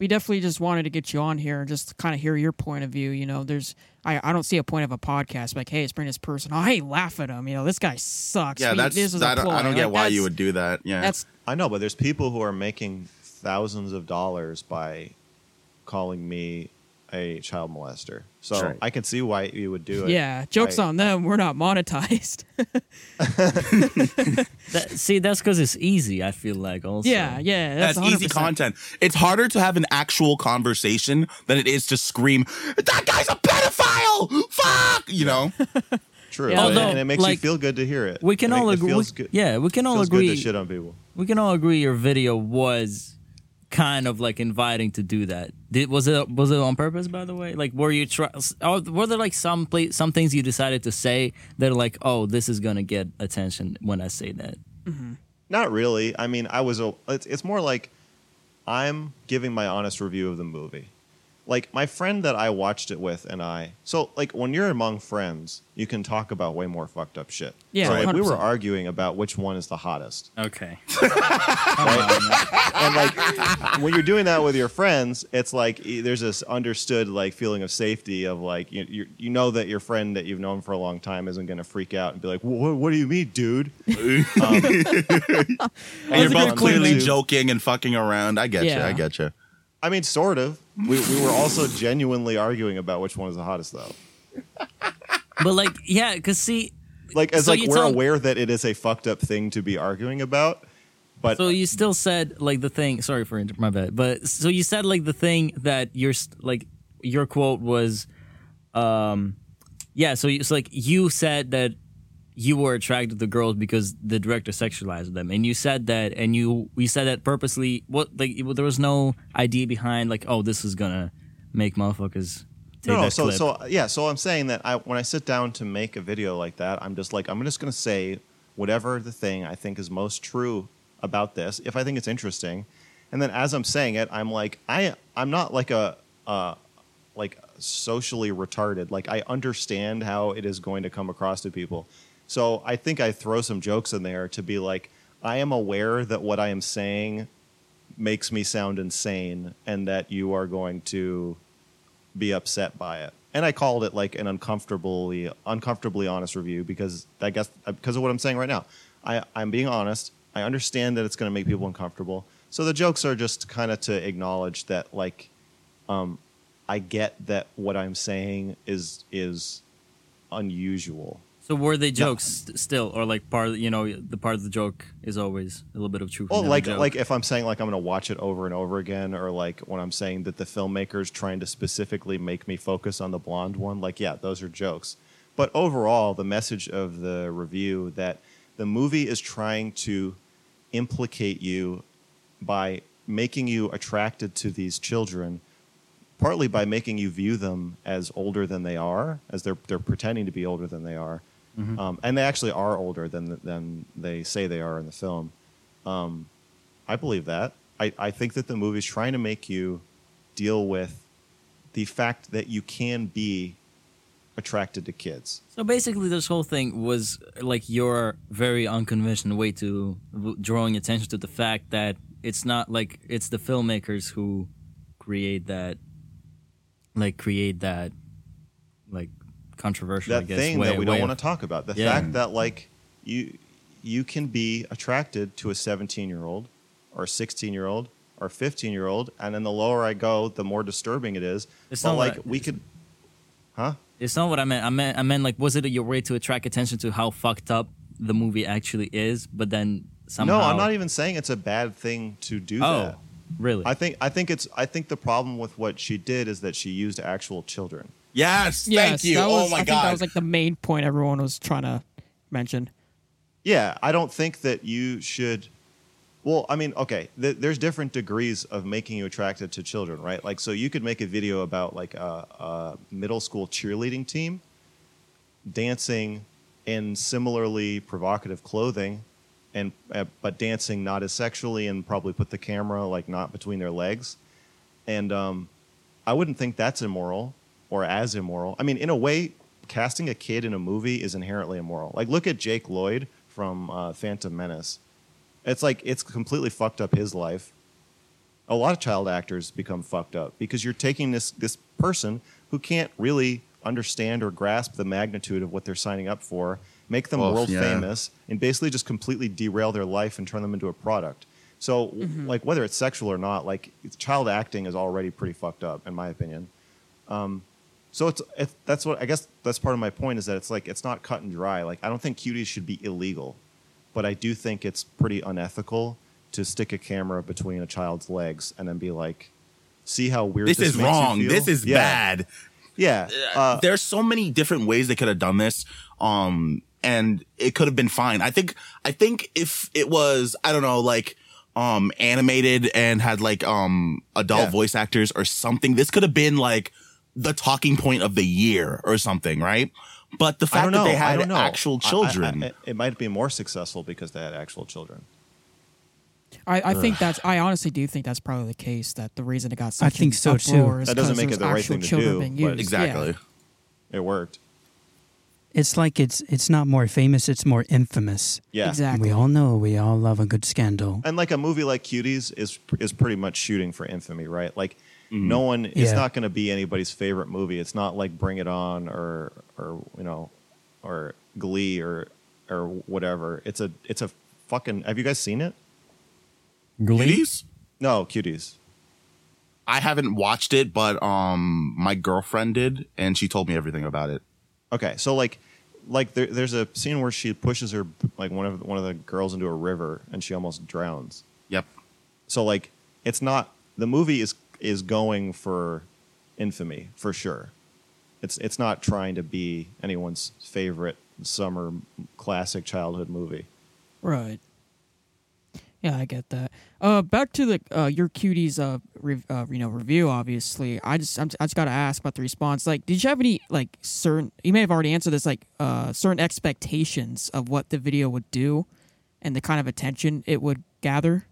We definitely just wanted to get you on here and just kind of hear your point of view. You know, there's I, I don't see a point of a podcast like, hey, let's bring this person. on. hey, laugh at him. You know, this guy sucks. Yeah, We- that's. this was a I don't, I don't get Like, why you would do that. Yeah. That's I know, but there's people who are making thousands of dollars by calling me a child molester. So Sure. I can see why you would do it. yeah. Jokes I- on them. We're not monetized. That, see, that's because it's easy. I feel like also. yeah, yeah. That's, That's, easy content. It's harder to have an actual conversation than it is to scream, "That guy's a pedophile!" Fuck, you know. True. Yeah. and- Although, and it makes like, you feel good to hear it. We can It- all it agree. feels good- Yeah, we can all feels agree. good to shit on people. we can all agree your video was kind of like inviting to do that. Did was it was it on purpose by the way? Like were you try were there like some pla some things you decided to say that are like, "Oh, this is going to get attention when I say that." Mm-hmm. Not really. I mean, I was. a- It's, it's more like I'm giving my honest review of the movie. Like my friend that I watched it with and I. So like when you're among friends, you can talk about way more fucked up shit. Yeah, So like we were 100%. arguing about which one is the hottest. Okay. and like when you're doing that with your friends, it's like e- there's this understood like feeling of safety of like you you, you know that your friend that you've known for a long time isn't going to freak out and be like, what, what do you mean, dude? Um, And you're both clearly joking and fucking around. I get you. Yeah. I get you. I mean, sort of. We, we were also genuinely arguing about which one is the hottest, though. but like, yeah, cuz see Like, as So like you we're tell- aware that it is a fucked up thing to be arguing about, but So you still said like the thing. Sorry for inter- my bad, but so you said like the thing that you're st- like your quote was, um, yeah. So it's like you said that you were attracted to girls because the director sexualized them, and you said that, and you you said that purposely. What like it- there was no idea behind like oh this is gonna make motherfuckers. Take no, no. So, clip. so yeah. So I'm saying that I, when I sit down to make a video like that, I'm just like I'm just to say whatever the thing I think is most true about this, if I think it's interesting, and then as I'm saying it, I'm like I I'm not like a uh, like socially retarded. Like I understand how it is going to come across to people. So I think I throw some jokes in there to be like I am aware that what I am saying makes me sound insane and that you are going to be upset by it. And I called it like an uncomfortably uncomfortably honest review because I guess because of what I'm saying right now. I, I'm being honest. I understand that it's going to make people uncomfortable. So the jokes are just kind of to acknowledge that like um, I get that what I'm saying is is unusual. So were they jokes st- still, or like part? Of, you know, the part of the joke is always a little bit of truth. Well, like like if I'm saying like I'm going to watch it over and over again, or like when I'm saying that the filmmaker's trying to specifically make me focus on the blonde one, like yeah, those are jokes. But overall, the message of the review that the movie is trying to implicate you by making you attracted to these children, partly by making you view them as older than they are, as they're they're pretending to be older than they are, um, and they actually are older than than they say they are in the film. Um, I believe that. I, I think that the movie's trying to make you deal with the fact that you can be attracted to kids. So basically, this whole thing was like your very unconventional way to w- drawing attention to the fact that it's not like it's the filmmakers who create that, like create that, like controversial. I that guess, thing way- that we don't want to talk about. The Yeah. fact that like you you can be attracted to a 17 year old or a 16 year old or 15 year old, and then the lower I go, the more disturbing it is. It's but not like what- we could, huh? It's not what I meant. I meant I meant like was it your way to attract attention to how fucked up the movie actually is, but then somehow No, I'm not even saying it's a bad thing to do Oh, that. really? I think I think it's I think the problem with what she did is that she used actual children. Yes, Yes, thank you. That was, oh my I think that was like the main point everyone was trying to mention. Yeah, I don't think that you should. Well, I mean, okay, th- there's different degrees of making you attracted to children, right? Like, so you could make a video about like a, a middle school cheerleading team dancing in similarly provocative clothing, and uh, but dancing not as sexually, and probably put the camera like not between their legs, and um, I wouldn't think that's immoral or as immoral. I mean, in a way, casting a kid in a movie is inherently immoral. Like, look at Jake Lloyd from uh, Phantom Menace. It's like it's completely fucked up his life. A lot of child actors become fucked up because you're taking this this person who can't really understand or grasp the magnitude of what they're signing up for, make them Oh, world yeah. famous, and basically just completely derail their life and turn them into a product. So, w like whether it's sexual or not, like child acting is already pretty fucked up, in my opinion. Um, so it's, it, that's what I guess that's part of my point is that it's like it's not cut and dry. Like I don't think cuties should be illegal, but I do think it's pretty unethical to stick a camera between a child's legs and then be like, "See how weird this, this, is wrong. feel?" This is Yeah. bad. Yeah, uh, There's so many different ways they could have done this. Um, and it could have been fine. I think, I think if it was, I don't know, like, um, animated and had like, um, adult Yeah. voice actors or something, this could have been like the talking point of the year or something, right? But the fact that they had don't know. actual I- I- children. I- it might be more successful because they had actual children. I, I think that's. I honestly do think that's probably the case. That the reason it got such I think an so, too. uproar is That doesn't 'cause make there's it the right actual thing to children do, being but- used. exactly. Yeah. It worked. It's like it's it's not more famous, it's more infamous. Yeah, Exactly. We all know we all love a good scandal. and like a movie like Cuties is is pretty much shooting for infamy, right? Like no one, it's Yeah. not going to be anybody's favorite movie. It's not like Bring It On or or you know or Glee or or whatever. It's a it's a fucking. Have you guys seen it? Cuties? No, Cuties. I haven't watched it, but um, my girlfriend did, and she told me everything about it. Okay, so like like there, there's a scene where she pushes her like one of one of the girls into a river and she almost drowns. Yep. So like it's not the movie is is going for infamy for sure. It's it's not trying to be anyone's favorite summer classic childhood movie. Right. Yeah, I get that. Uh, back to the uh, your cuties uh, rev- uh you know review. Obviously, I just I'm, I just got to ask about the response. Like, did you have any like certain? You may have already answered this. Like, uh, certain expectations of what the video would do, and the kind of attention it would gather.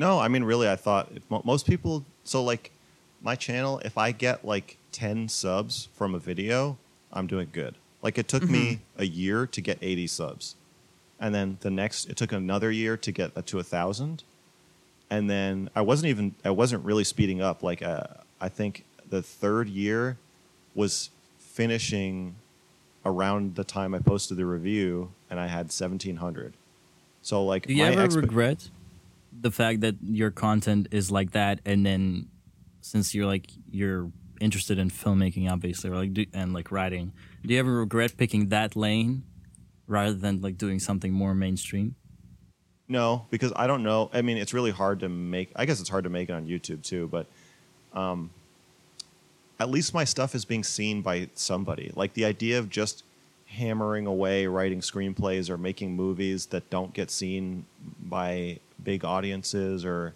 No, I mean really I thought if mo- most people so like my channel if I get like 10 subs from a video, I'm doing good. Like it took me a year to get 80 subs. And then the next it took another year to get to a 1000. And then I wasn't even I wasn't really speeding up like uh, I think the third year was finishing around the time I posted the review and I had 1700. So like Do you my ever expe- regret the fact that your content is like that, and then since you're like you're interested in filmmaking, obviously, or like do, and like writing, do you ever regret picking that lane rather than like doing something more mainstream? No, because I don't know. I mean, it's really hard to make. I guess it's hard to make it on YouTube too, but um, at least my stuff is being seen by somebody. Like the idea of just hammering away writing screenplays or making movies that don't get seen by big audiences or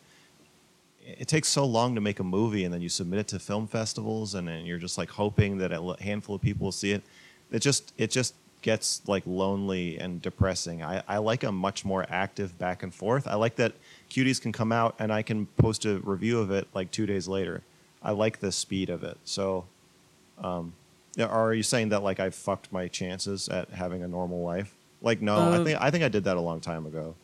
it takes so long to make a movie and then you submit it to film festivals and then you're just like hoping that a handful of people will see it. It just it just gets like lonely and depressing. I, I like a much more active back and forth. I like that cuties can come out and i can post a review of it like two days later. I like the speed of it. So um, are you saying that like i fucked my chances at having a normal life? Like no i Uh, think i think i did that a long time ago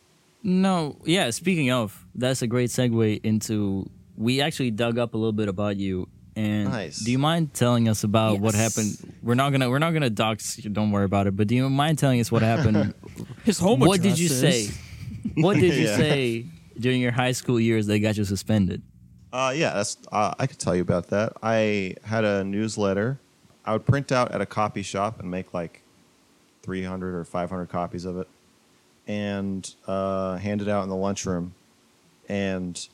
No, yeah. Speaking of, that's a great segue into. We actually dug up a little bit about you And Nice. do you mind telling us about what happened? We're not gonna we're not gonna dox. you, Don't worry about it. But do you mind telling us what happened? His home what did you say? What did you Yeah. say during your high school years that got you suspended? Uh, yeah, that's. Uh, I could tell you about that. I had a newsletter. I would print out at a copy shop and make like 300 or 500 copies of it, and uh, hand it out in the lunchroom. And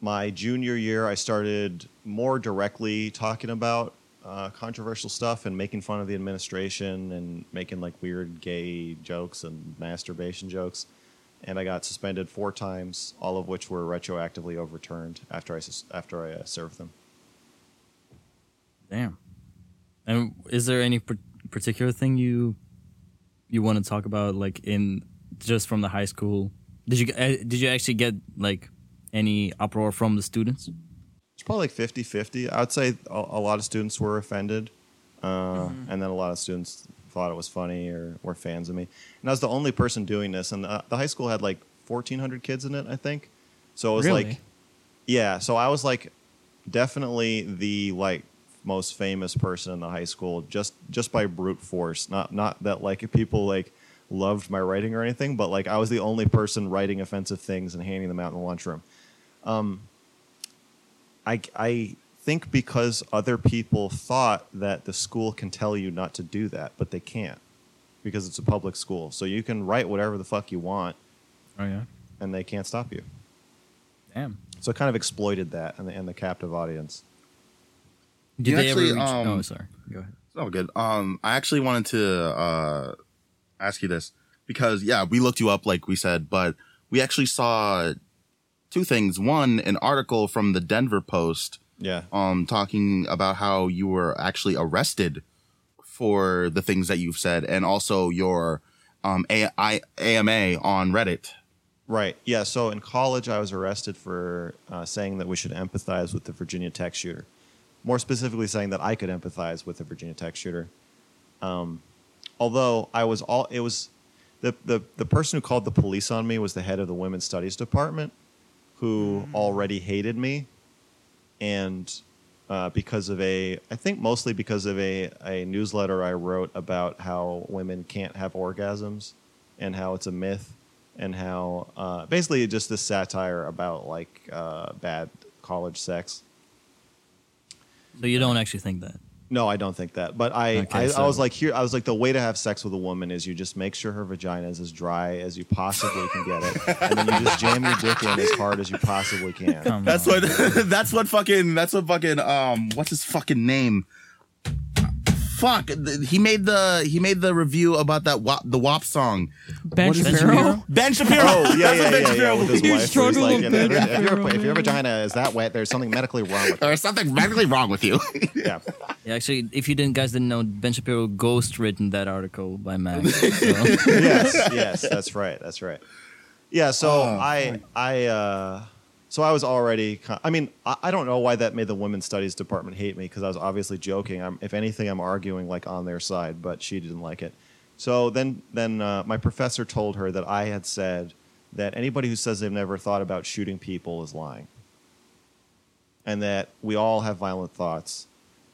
my junior year, I started more directly talking about uh, controversial stuff and making fun of the administration and making like weird gay jokes and masturbation jokes. And I got suspended four times, all of which were retroactively overturned after I after I uh, served them. Damn. And is there any particular thing you you want to talk about, like in just from the high school? Did you uh, did you actually get like any uproar from the students? It's probably like 50 50. I would say a, a lot of students were offended, uh, and then a lot of students thought it was funny or were fans of me. And I was the only person doing this, and the, the high school had like 1,400 kids in it, I think. So it was Really? like, yeah. So I was like definitely the like most famous person in the high school just just by brute force. Not not that like people like loved my writing or anything, but like I was the only person writing offensive things and handing them out in the lunchroom. Um, I, I think because other people thought that the school can tell you not to do that, but they can't because it's a public school. So you can write whatever the fuck you want Oh yeah. and they can't stop you. Damn. So I kind of exploited that and the, and the captive audience. Did You they actually, ever reach? um, oh, sorry. Go ahead. Oh, good. Um, I actually wanted to uh ask you this because yeah, we looked you up like we said, but we actually saw two things. One, an article from the Denver Post, Yeah. um, talking about how you were actually arrested for the things that you've said, and also your um A- I- AMA on Reddit. Right. Yeah. So in college, I was arrested for uh, saying that we should empathize with the Virginia Tech shooter. More specifically, saying that I could empathize with the Virginia Tech shooter. Um, although I was all, it was the, the the person who called the police on me was the head of the women's studies department, who already hated me, and uh, because of a, I think mostly because of a a newsletter I wrote about how women can't have orgasms, and how it's a myth, and how uh, basically just this satire about like uh, bad college sex. So you don't actually think that? No, I don't think that. But I, Okay, I, I was like, here, I was like, the way to have sex with a woman is you just make sure her vagina is as dry as you possibly can get it, and then you just jam your dick in as hard as you possibly can. Come That's on. what. that's what fucking. That's what fucking. Um, what's his fucking name? Fuck. He made the he made the review about that WAP, the WAP song. Ben What is it? Shapiro. Ben Shapiro. Oh yeah, That's yeah, Ben yeah, Shapiro yeah. With his You wife, where he's like, if, if, if, your, if your vagina is that wet, there's something medically wrong with. There's something medically wrong with you. Yeah. Yeah, actually, if you didn't guys didn't know, Ben Shapiro ghost written that article by Max. So. yes, yes, that's right, that's right. Yeah, so I, I, uh, so I was already. ki- I mean, I, I don't know why that made the women's studies department hate me because I was obviously joking. I'm, if anything, I'm arguing like on their side, but she didn't like it. So then, then uh, my professor told her that I had said that anybody who says they've never thought about shooting people is lying, and that we all have violent thoughts,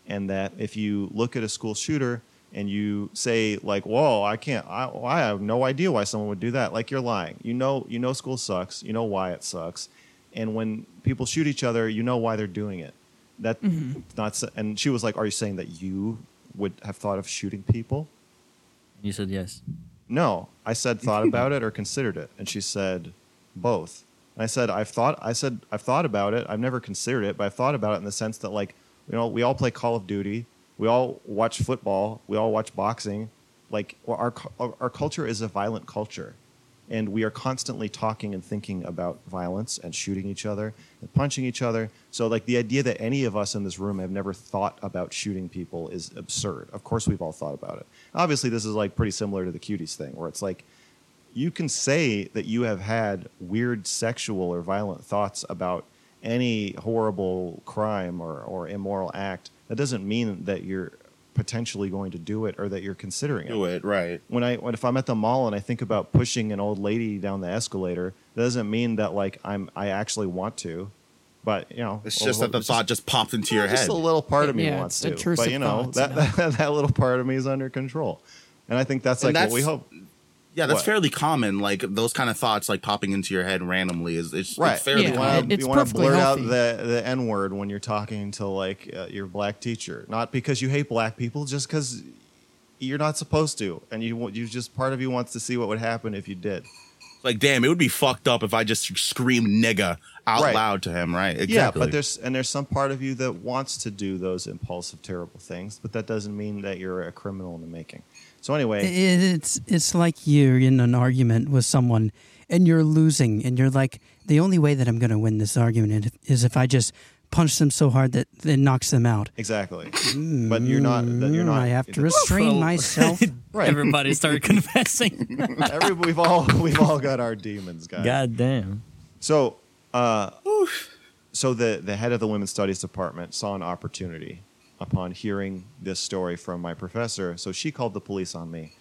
and that if you look at a school shooter and you say like, "Whoa, I can't. I, I have no idea why someone would do that." Like you're lying. You know, you know, school sucks. You know why it sucks. And when people shoot each other, you know why they're doing it. That mm-hmm. not. s- And she was like, "Are you saying that you would have thought of shooting people?" you said yes. No, I said thought about it or considered it, and she said both. And I said I've thought. I said I've thought about it. I've never considered it, but I've thought about it in the sense that like you know we all play Call of Duty, we all watch football, we all watch boxing. Like well, our cu- our our culture is a violent culture, and we are constantly talking and thinking about violence and shooting each other and punching each other. So like the idea that any of us in this room have never thought about shooting people is absurd. Of course we've all thought about it. Obviously this is like pretty similar to the cuties thing where it's like you can say that you have had weird sexual or violent thoughts about any horrible crime or, or immoral act. That doesn't mean that you're potentially going to do it or that you're considering it Do it right. when I when if I'm at the mall and I think about pushing an old lady down the escalator, that doesn't mean that like I'm I actually want to. But you know, It's just that the it's thought just popped into your just head. a little part of me Yeah, wants to. But you know, that, that that little part of me is under control, and I think that's And like what we hope. Yeah, that's What? fairly common. Like those kind of thoughts, like popping into your head randomly, is it's, Right. it's fairly Yeah. you common. want to you want to perfectly blurt healthy. out the the n word when you're talking to like uh, your black teacher, not because you hate black people, just because you're not supposed to, and you you just part of you wants to see what would happen if you did. Like, damn, it would be fucked up if I just screamed nigga out Right. loud to him, right? Exactly. Yeah, but there's and there's some part of you that wants to do those impulsive, terrible things, but that doesn't mean that you're a criminal in the making. So anyway, It's it's like you're in an argument with someone and you're losing, and you're like, the only way that I'm going to win this argument is if I just punch them so hard that it knocks them out. exactly. but you're not. You're not. Mm, I have to restrain Well, myself. Right. Everybody started confessing. Every, we've all we've all got our demons, guys. God damn. So, uh, so the the head of the women's studies department saw an opportunity upon hearing this story from my professor. So she called the police on me,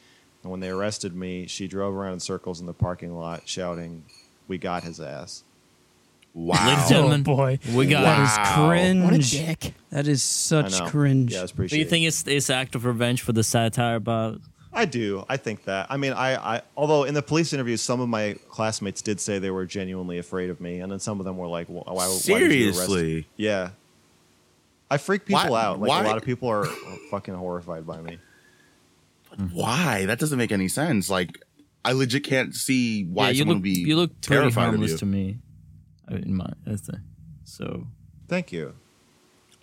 and when they arrested me, she drove around in circles in the parking lot shouting, "We got his ass." wow. Ladies and Oh boy, we got. that is cringe. What a dick. That is such know. cringe. Yeah, it's Do you think it's it's act of revenge for the satire about? I do. I think that. I mean, I, I. Although in the police interviews, some of my classmates did say they were genuinely afraid of me, and then some of them were like, "Why? why did you arrest-" Seriously? Yeah. I freak people Why- out. Like why- a lot of people are fucking horrified by me. Why? That doesn't make any sense. Like, I legit can't see why yeah, you someone look would be you look pretty terrified of you. to me. uh, In my that's so Thank you.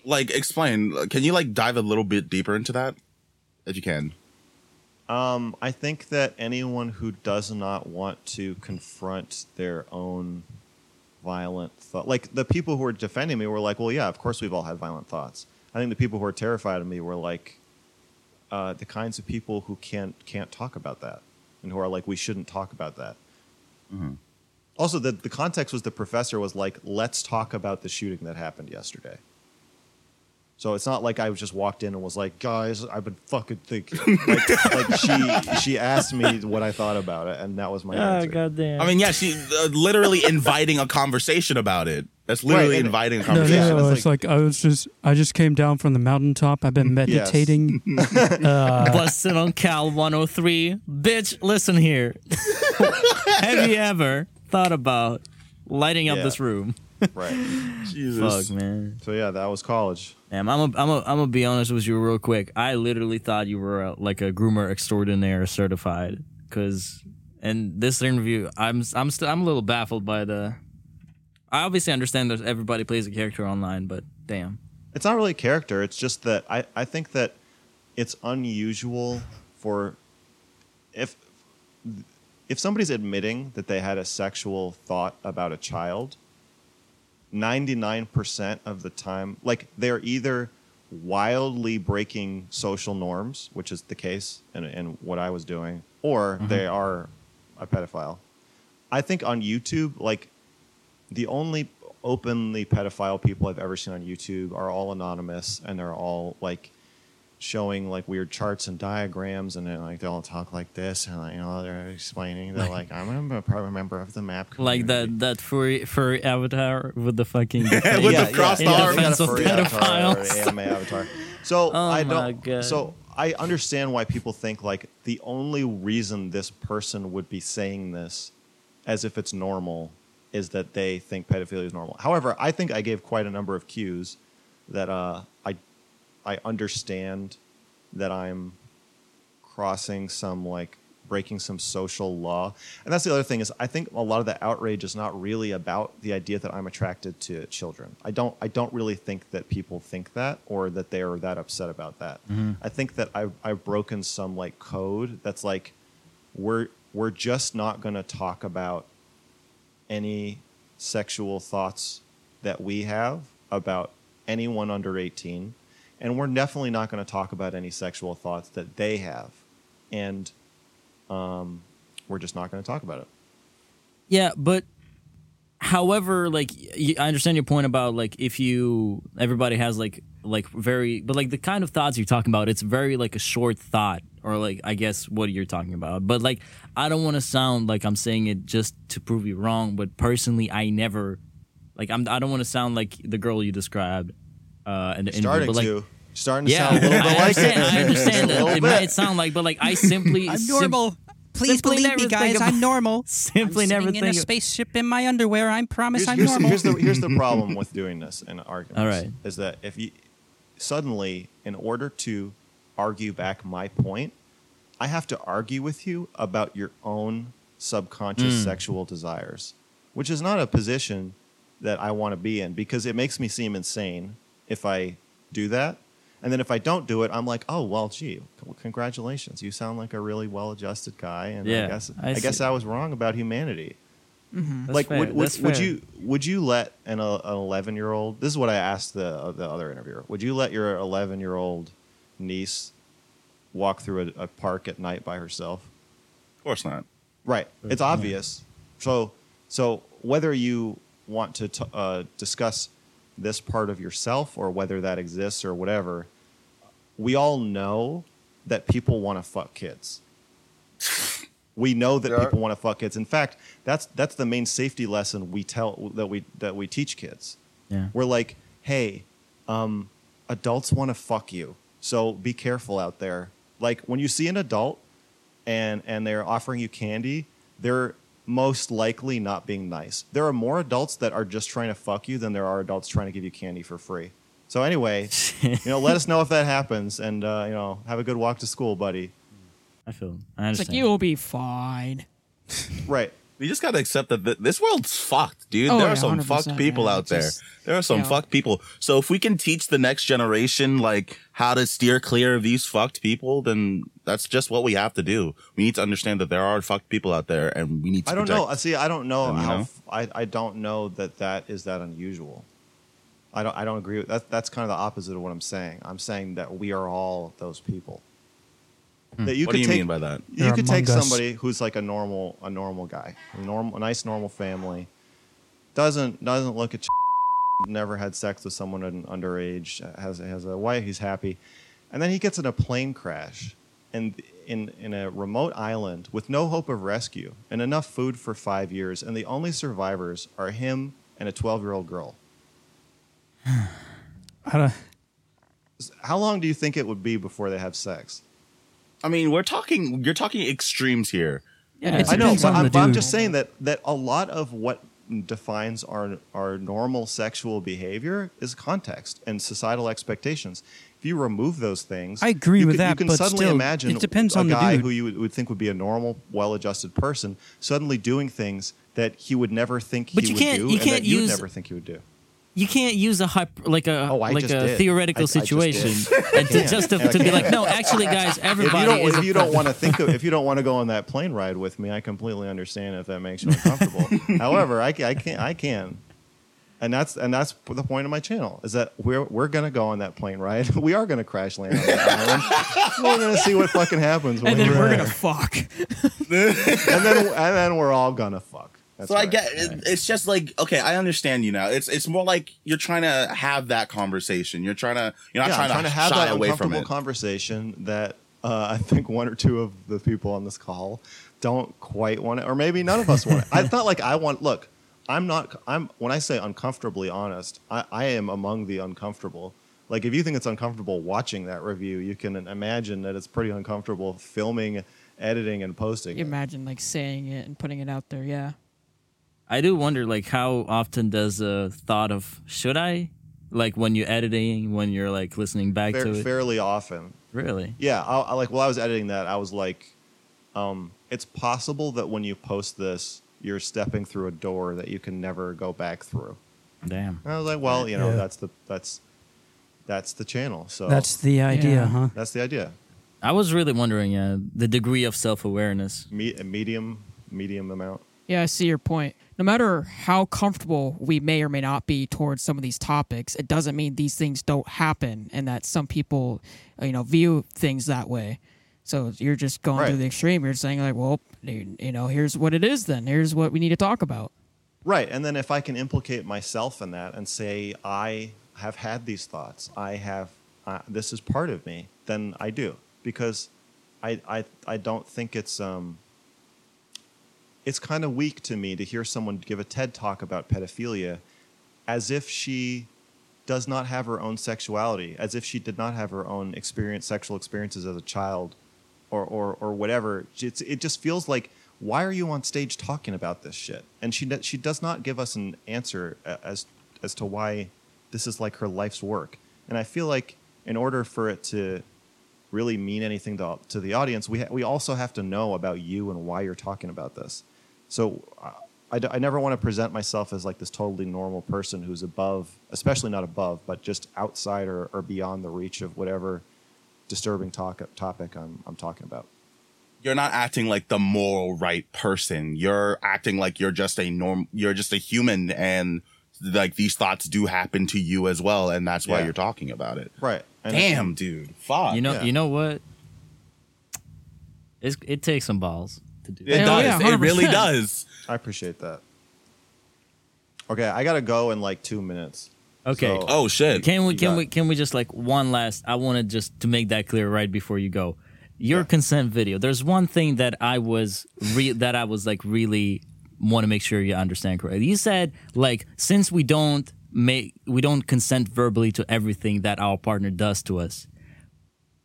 Like, explain. Can you like dive a little bit deeper into that, if you can? Um, I think that anyone who does not want to confront their own violent thought, like the people who were defending me were like, well, yeah, of course we've all had violent thoughts. I think the people who were terrified of me were like uh, the kinds of people who can't can't talk about that and who are like, we shouldn't talk about that. Also, the the context was the professor was like, let's talk about the shooting that happened yesterday. So it's not like I just walked in and was like, guys, I've been fucking thinking. like, like she she asked me what I thought about it, and that was my oh answer. goddamn. I mean, yeah, she uh, literally inviting a conversation about it. That's literally Right, and- inviting a No, conversation. no, it's it's like, I was just I just came down from the mountaintop. I've been meditating. uh, busted on Cal 103. Bitch, listen here. Have you ever thought about lighting up Yeah. this room? Right. Jesus. Fuck, man. So yeah, that was college. Damn, I'm a, I'm a, I'm gonna be honest with you real quick. I literally thought you were a, like a groomer extraordinaire certified, cause in this interview, I'm I'm still I'm a little baffled by the. I obviously understand that everybody plays a character online, but damn. It's not really character. It's just that I, I think that it's unusual for if if somebody's admitting that they had a sexual thought about a child, 99% of the time, like they're either wildly breaking social norms, which is the case in, in what I was doing, or mm-hmm. they are a pedophile. I think on YouTube, like the only openly pedophile people I've ever seen on YouTube are all anonymous and they're all like showing like weird charts and diagrams and then like they all talk like this and like, you know they're explaining they're like I'm a part- a member of the map Like that that furry furry avatar with the fucking With the crossed in arms. defense of furry avatar pedophiles. anime avatar. So Oh I my don't. God. So I understand why people think like the only reason this person would be saying this, as if it's normal, is that they think pedophilia is normal. However, I think I gave quite a number of cues that uh, I I understand that I'm crossing some like breaking some social law. And that's the other thing is I think a lot of the outrage is not really about the idea that I'm attracted to children. I don't I don't really think that people think that or that they are that upset about that. Mm-hmm. I think that I've I've broken some like code that's like we're we're just not gonna talk about any sexual thoughts that we have about anyone under 18 and we're definitely not going to talk about any sexual thoughts that they have. And um, we're just not going to talk about it. Yeah, but however, like i understand your point about like if you everybody has like like very but like the kind of thoughts you're talking about, it's very like a short thought or like I guess what you're talking about. But like I don't want to sound like I'm saying it just to prove you wrong, but personally I never Like I'm I don't want to sound like the girl you described uh in the interview, Starting but like to. Starting to yeah, sound a little bit I like understand, it. I understand that it might sound like, but like I simply I'm sim- normal. Please simply believe me, guys. about- I'm normal. simply I'm never sitting in a think. spaceship in my underwear. I promise here's, I'm here's- normal. here's the here's the problem with doing this in arguments. All right. is that if you suddenly, in order to argue back my point, I have to argue with you about your own subconscious Mm. sexual desires, which is not a position that I want to be in because it makes me seem insane if I do that. And then if I don't do it, I'm like, oh well, gee, well, congratulations, you sound like a really well-adjusted guy, and Yeah, I guess I I, guess. I was wrong about humanity That's like fair, would, would, that's would fair. you would you let an uh, an 11 year old this is what i asked the the other interviewer would you let your 11 year old niece walk through a, a park at night by herself Of course not. right it's obvious so so whether you want to t- uh, discuss this part of yourself or whether that exists or whatever we all know that people want to fuck kids we know that Yeah. people want to fuck kids. In fact, that's that's the main safety lesson we tell that we that we teach kids. Yeah. We're like, hey, um, adults want to fuck you, so be careful out there. Like when you see an adult and and they're offering you candy, they're most likely not being nice. There are more adults that are just trying to fuck you than there are adults trying to give you candy for free. So anyway, you know, let us know if that happens, and uh, you know, have a good walk to school, buddy. I feel. I It's like you'll be fine. Right. You just gotta accept that th- this world's fucked, dude. Oh, there yeah, are some fucked people man. out It's there. there are some you know. fucked people. So if we can teach the next generation like how to steer clear of these fucked people, then that's just what we have to do. We need to understand that there are fucked people out there, and we need to. I don't protect- know. See, I don't know them, you how. know? f- I, I don't know that that is that unusual. I don't. I don't agree with that. That's kind of the opposite of what I'm saying. I'm saying that we are all those people. Hmm. That you What could do you take, mean by that? You They're could take us. somebody who's like a normal, a normal guy, a normal, a nice normal family, doesn't doesn't look at, never had sex with someone at an underage, has has a wife, he's happy, and then he gets in a plane crash, and in in a remote island with no hope of rescue and enough food for five years, and the only survivors are him and a twelve year old girl. I don't- How long do you think it would be before they have sex? I mean, we're talking. You're talking extremes here. Yeah, It I know, depends but I'm, but I'm just saying that that a lot of what defines our our normal sexual behavior is context and societal expectations. If you remove those things, I agree with can, You can but suddenly still, imagine it depends a on the guy dude. who you would, would think would be a normal, well-adjusted person suddenly doing things that he would never think But he you would can't- do, you and can't that you'd never think he would do. you can't use a hype like a Oh, like a did. theoretical I- I situation did. and to just to, to be like, no, actually, guys, If everybody you don't, if you don't want to think, of, if you don't want to go on that plane ride with me, I completely understand if that makes you uncomfortable. However, I, I can, I can, and that's and that's the point of my channel is that we're we're gonna go on that plane ride. We are gonna crash land on that island. We're gonna see what fucking happens. When and then we're we're gonna fuck. and then and then we're all gonna fuck. That's so I get it, it's just like okay, I understand you now. It's it's more like you're trying to have that conversation. You're trying to you're not yeah, trying, I'm trying to, to have shy that away from uncomfortable it. conversation that uh, I think one or two of the people on this call don't quite want it, or maybe none of us want it. I- It's not like I want. Look, I'm not. I'm when I say uncomfortably honest, I, I am among the uncomfortable. Like if you think it's uncomfortable watching that review, you can imagine that it's pretty uncomfortable filming, editing, and posting. it. Imagine like saying it and putting it out there. Yeah. I do wonder, like, how often does a thought of should I, like, when you're editing, when you're like listening back Fair- to it, fairly often. really? Yeah, I, I like while I was editing that, I was like, um, it's possible that when you post this, you're stepping through a door that you can never go back through. Damn. And I was like, well, you know, Yeah. that's the that's that's the channel. So That's the idea, Yeah. huh? that's the idea. I was really wondering, yeah, the degree of self awareness. Me- medium medium amount. Yeah, I see your point. No matter how comfortable we may or may not be towards some of these topics, it doesn't mean these things don't happen and that some people, uh, you know, view things that way. So you're just going Right. to the extreme. You're saying like, well, you you know, here's what it is. Then here's what we need to talk about. Right, and then if I can implicate myself in that and say I have had these thoughts, I have uh, this is part of me, then I do because I I I don't think it's um it's kind of weak to me to hear someone give a TED talk about pedophilia as if she does not have her own sexuality, as if she did not have her own experience, sexual experiences as a child, or or or whatever. It's, it just feels like why are you on stage talking about this shit? And she she does not give us an answer as as to why this is like her life's work. And I feel like in order for it to really mean anything to, to the audience, we, ha- we also have to know about you and why you're talking about this. So uh, I, d- I never want to present myself as like this totally normal person who's above, especially not above, but just outside or, or beyond the reach of whatever disturbing talk, topic I'm, I'm talking about. You're not acting like the moral right person. You're acting like you're just a norm. You're just a human, and like these thoughts do happen to you as well, and that's why Yeah. you're talking about it. Right. And Damn, dude. Fuck. You know, yeah. you know what? It's, it takes some balls to do. it that. Hell does. yeah, it really does. I appreciate that. Okay, I got to go in like two minutes. Okay. So- Oh shit. Can we can got we can we just like one last? I wanted just to make that clear right before you go. Your Yeah. consent video. There's one thing that I was re- that I was like really want to make sure you understand correctly. You said like since we don't make we don't consent verbally to everything that our partner does to us.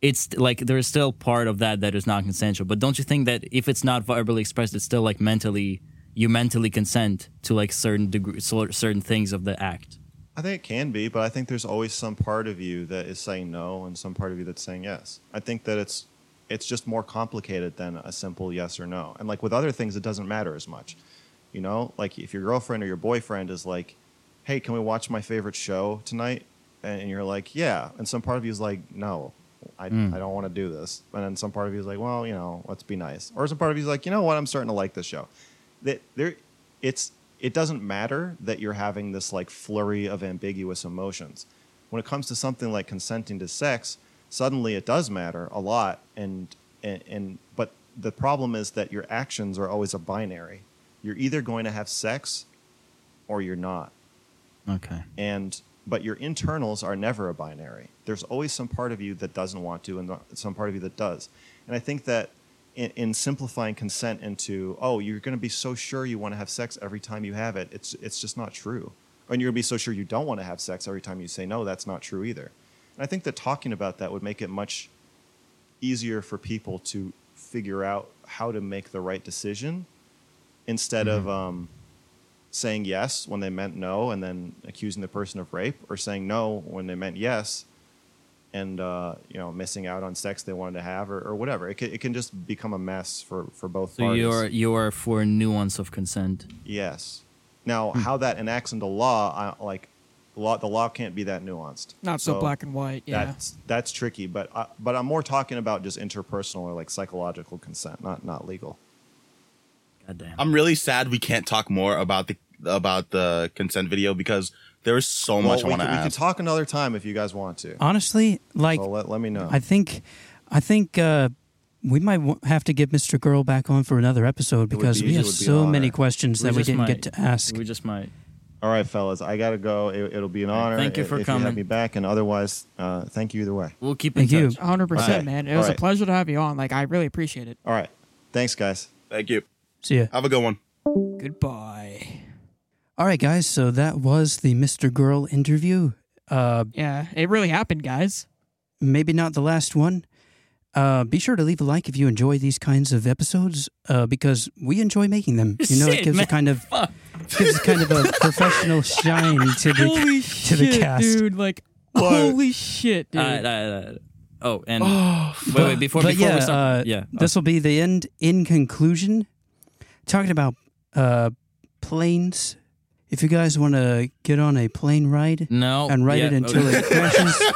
It's like there's still part of that that is not consensual. But don't you think that if it's not verbally expressed, it's still like mentally you mentally consent to like certain degree, certain things of the act. I think it can be, but I think there's always some part of you that is saying no and some part of you that's saying yes. I think that it's it's just more complicated than a simple yes or no. And like with other things it doesn't matter as much. You know, like if your girlfriend or your boyfriend is like, "Hey, can we watch my favorite show tonight?" and you're like, "Yeah." And some part of you is like, "No. I, hmm. I don't want to do this." And then some part of you is like, "Well, you know, let's be nice." Or some part of you is like, "You know what? I'm starting to like this show." That there it's it doesn't matter that you're having this like flurry of ambiguous emotions. When it comes to something like consenting to sex, suddenly it does matter a lot and and, and but the problem is that your actions are always a binary. You're either going to have sex or you're not. Okay. And but your internals are never a binary. There's always some part of you that doesn't want to and some part of you that does. And I think that in, in simplifying consent into oh you're going to be so sure you want to have sex every time you have it it's it's just not true. And you're going to be so sure you don't want to have sex every time you say no that's not true either. And i think that talking about that would make it much easier for people to figure out how to make the right decision instead of um, saying yes when they meant no and then accusing the person of rape or saying no when they meant yes and uh, you know missing out on sex they wanted to have or, or whatever. It can, it can just become a mess for, for both So parties. you're you're for nuance of consent. yes. Now Hmm. how that enacts into law, I, like law, the law can't be that nuanced. Not so, black and white. Yeah. That's that's tricky, but uh, but I'm more talking about just interpersonal or like psychological consent, not not legal. Goddamn. I'm really sad we can't talk more about the about the consent video because there's so much I we, want to can, we can talk another time if you guys want to. Honestly, like so let, let me know. I think, I think uh, we might w- have to get Mr. Girl back on for another episode because be- we have be so many honor. questions that we didn't might- get to ask. We just might. All right, fellas, I gotta go. It, it'll be an honor. Thank you for if You coming. have me back, and otherwise, uh, thank you either way. We'll keep in Thank you. touch. 100%, man. It was All a pleasure to have you on. Like, I really appreciate it. All right, thanks, guys. Thank you. See ya. Have a good one. Goodbye. All right, guys. So that was the Mr. Girl interview. Uh, Yeah, it really happened, guys. maybe not the last one. Uh, be sure to leave a like if you enjoy these kinds of episodes, uh, because we enjoy making them. You know, it gives man. a kind of gives a kind of a professional shine to the Holy to the cast. dude. Like, holy shit, dude. Uh, uh, uh, oh, and wait, wait, before before yeah, we start, uh, yeah, this will be the end. In conclusion, talking about uh, planes. If you guys want to get on a plane ride no, and ride yeah, it until okay. it crashes,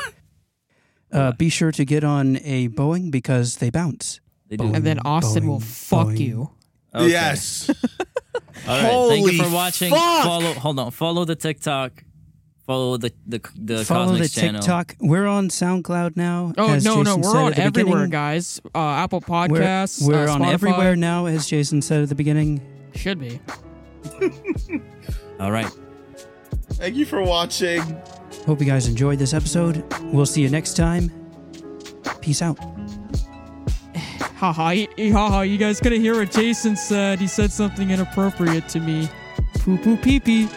uh, be sure to get on a Boeing because they bounce. They do. and then Boing, Austin will boing, fuck boing. you. Okay. Yes. All right. Thank you for watching. fuck! Follow. Hold on. Follow the TikTok. Follow the the the Follow the channel. TikTok. We're on SoundCloud now. Oh, as no, no. Jason We're said on the everywhere, beginning. guys. Uh, Apple We're, Podcasts. we're uh, on Spotify. everywhere now, as Jason said at the beginning. Should be. All right. Thank you for watching. Hope you guys enjoyed this episode. We'll see you next time. Peace out. Haha, ha, haha. You guys gonna hear what Jason said. He said something inappropriate to me. Poo poo pee pee.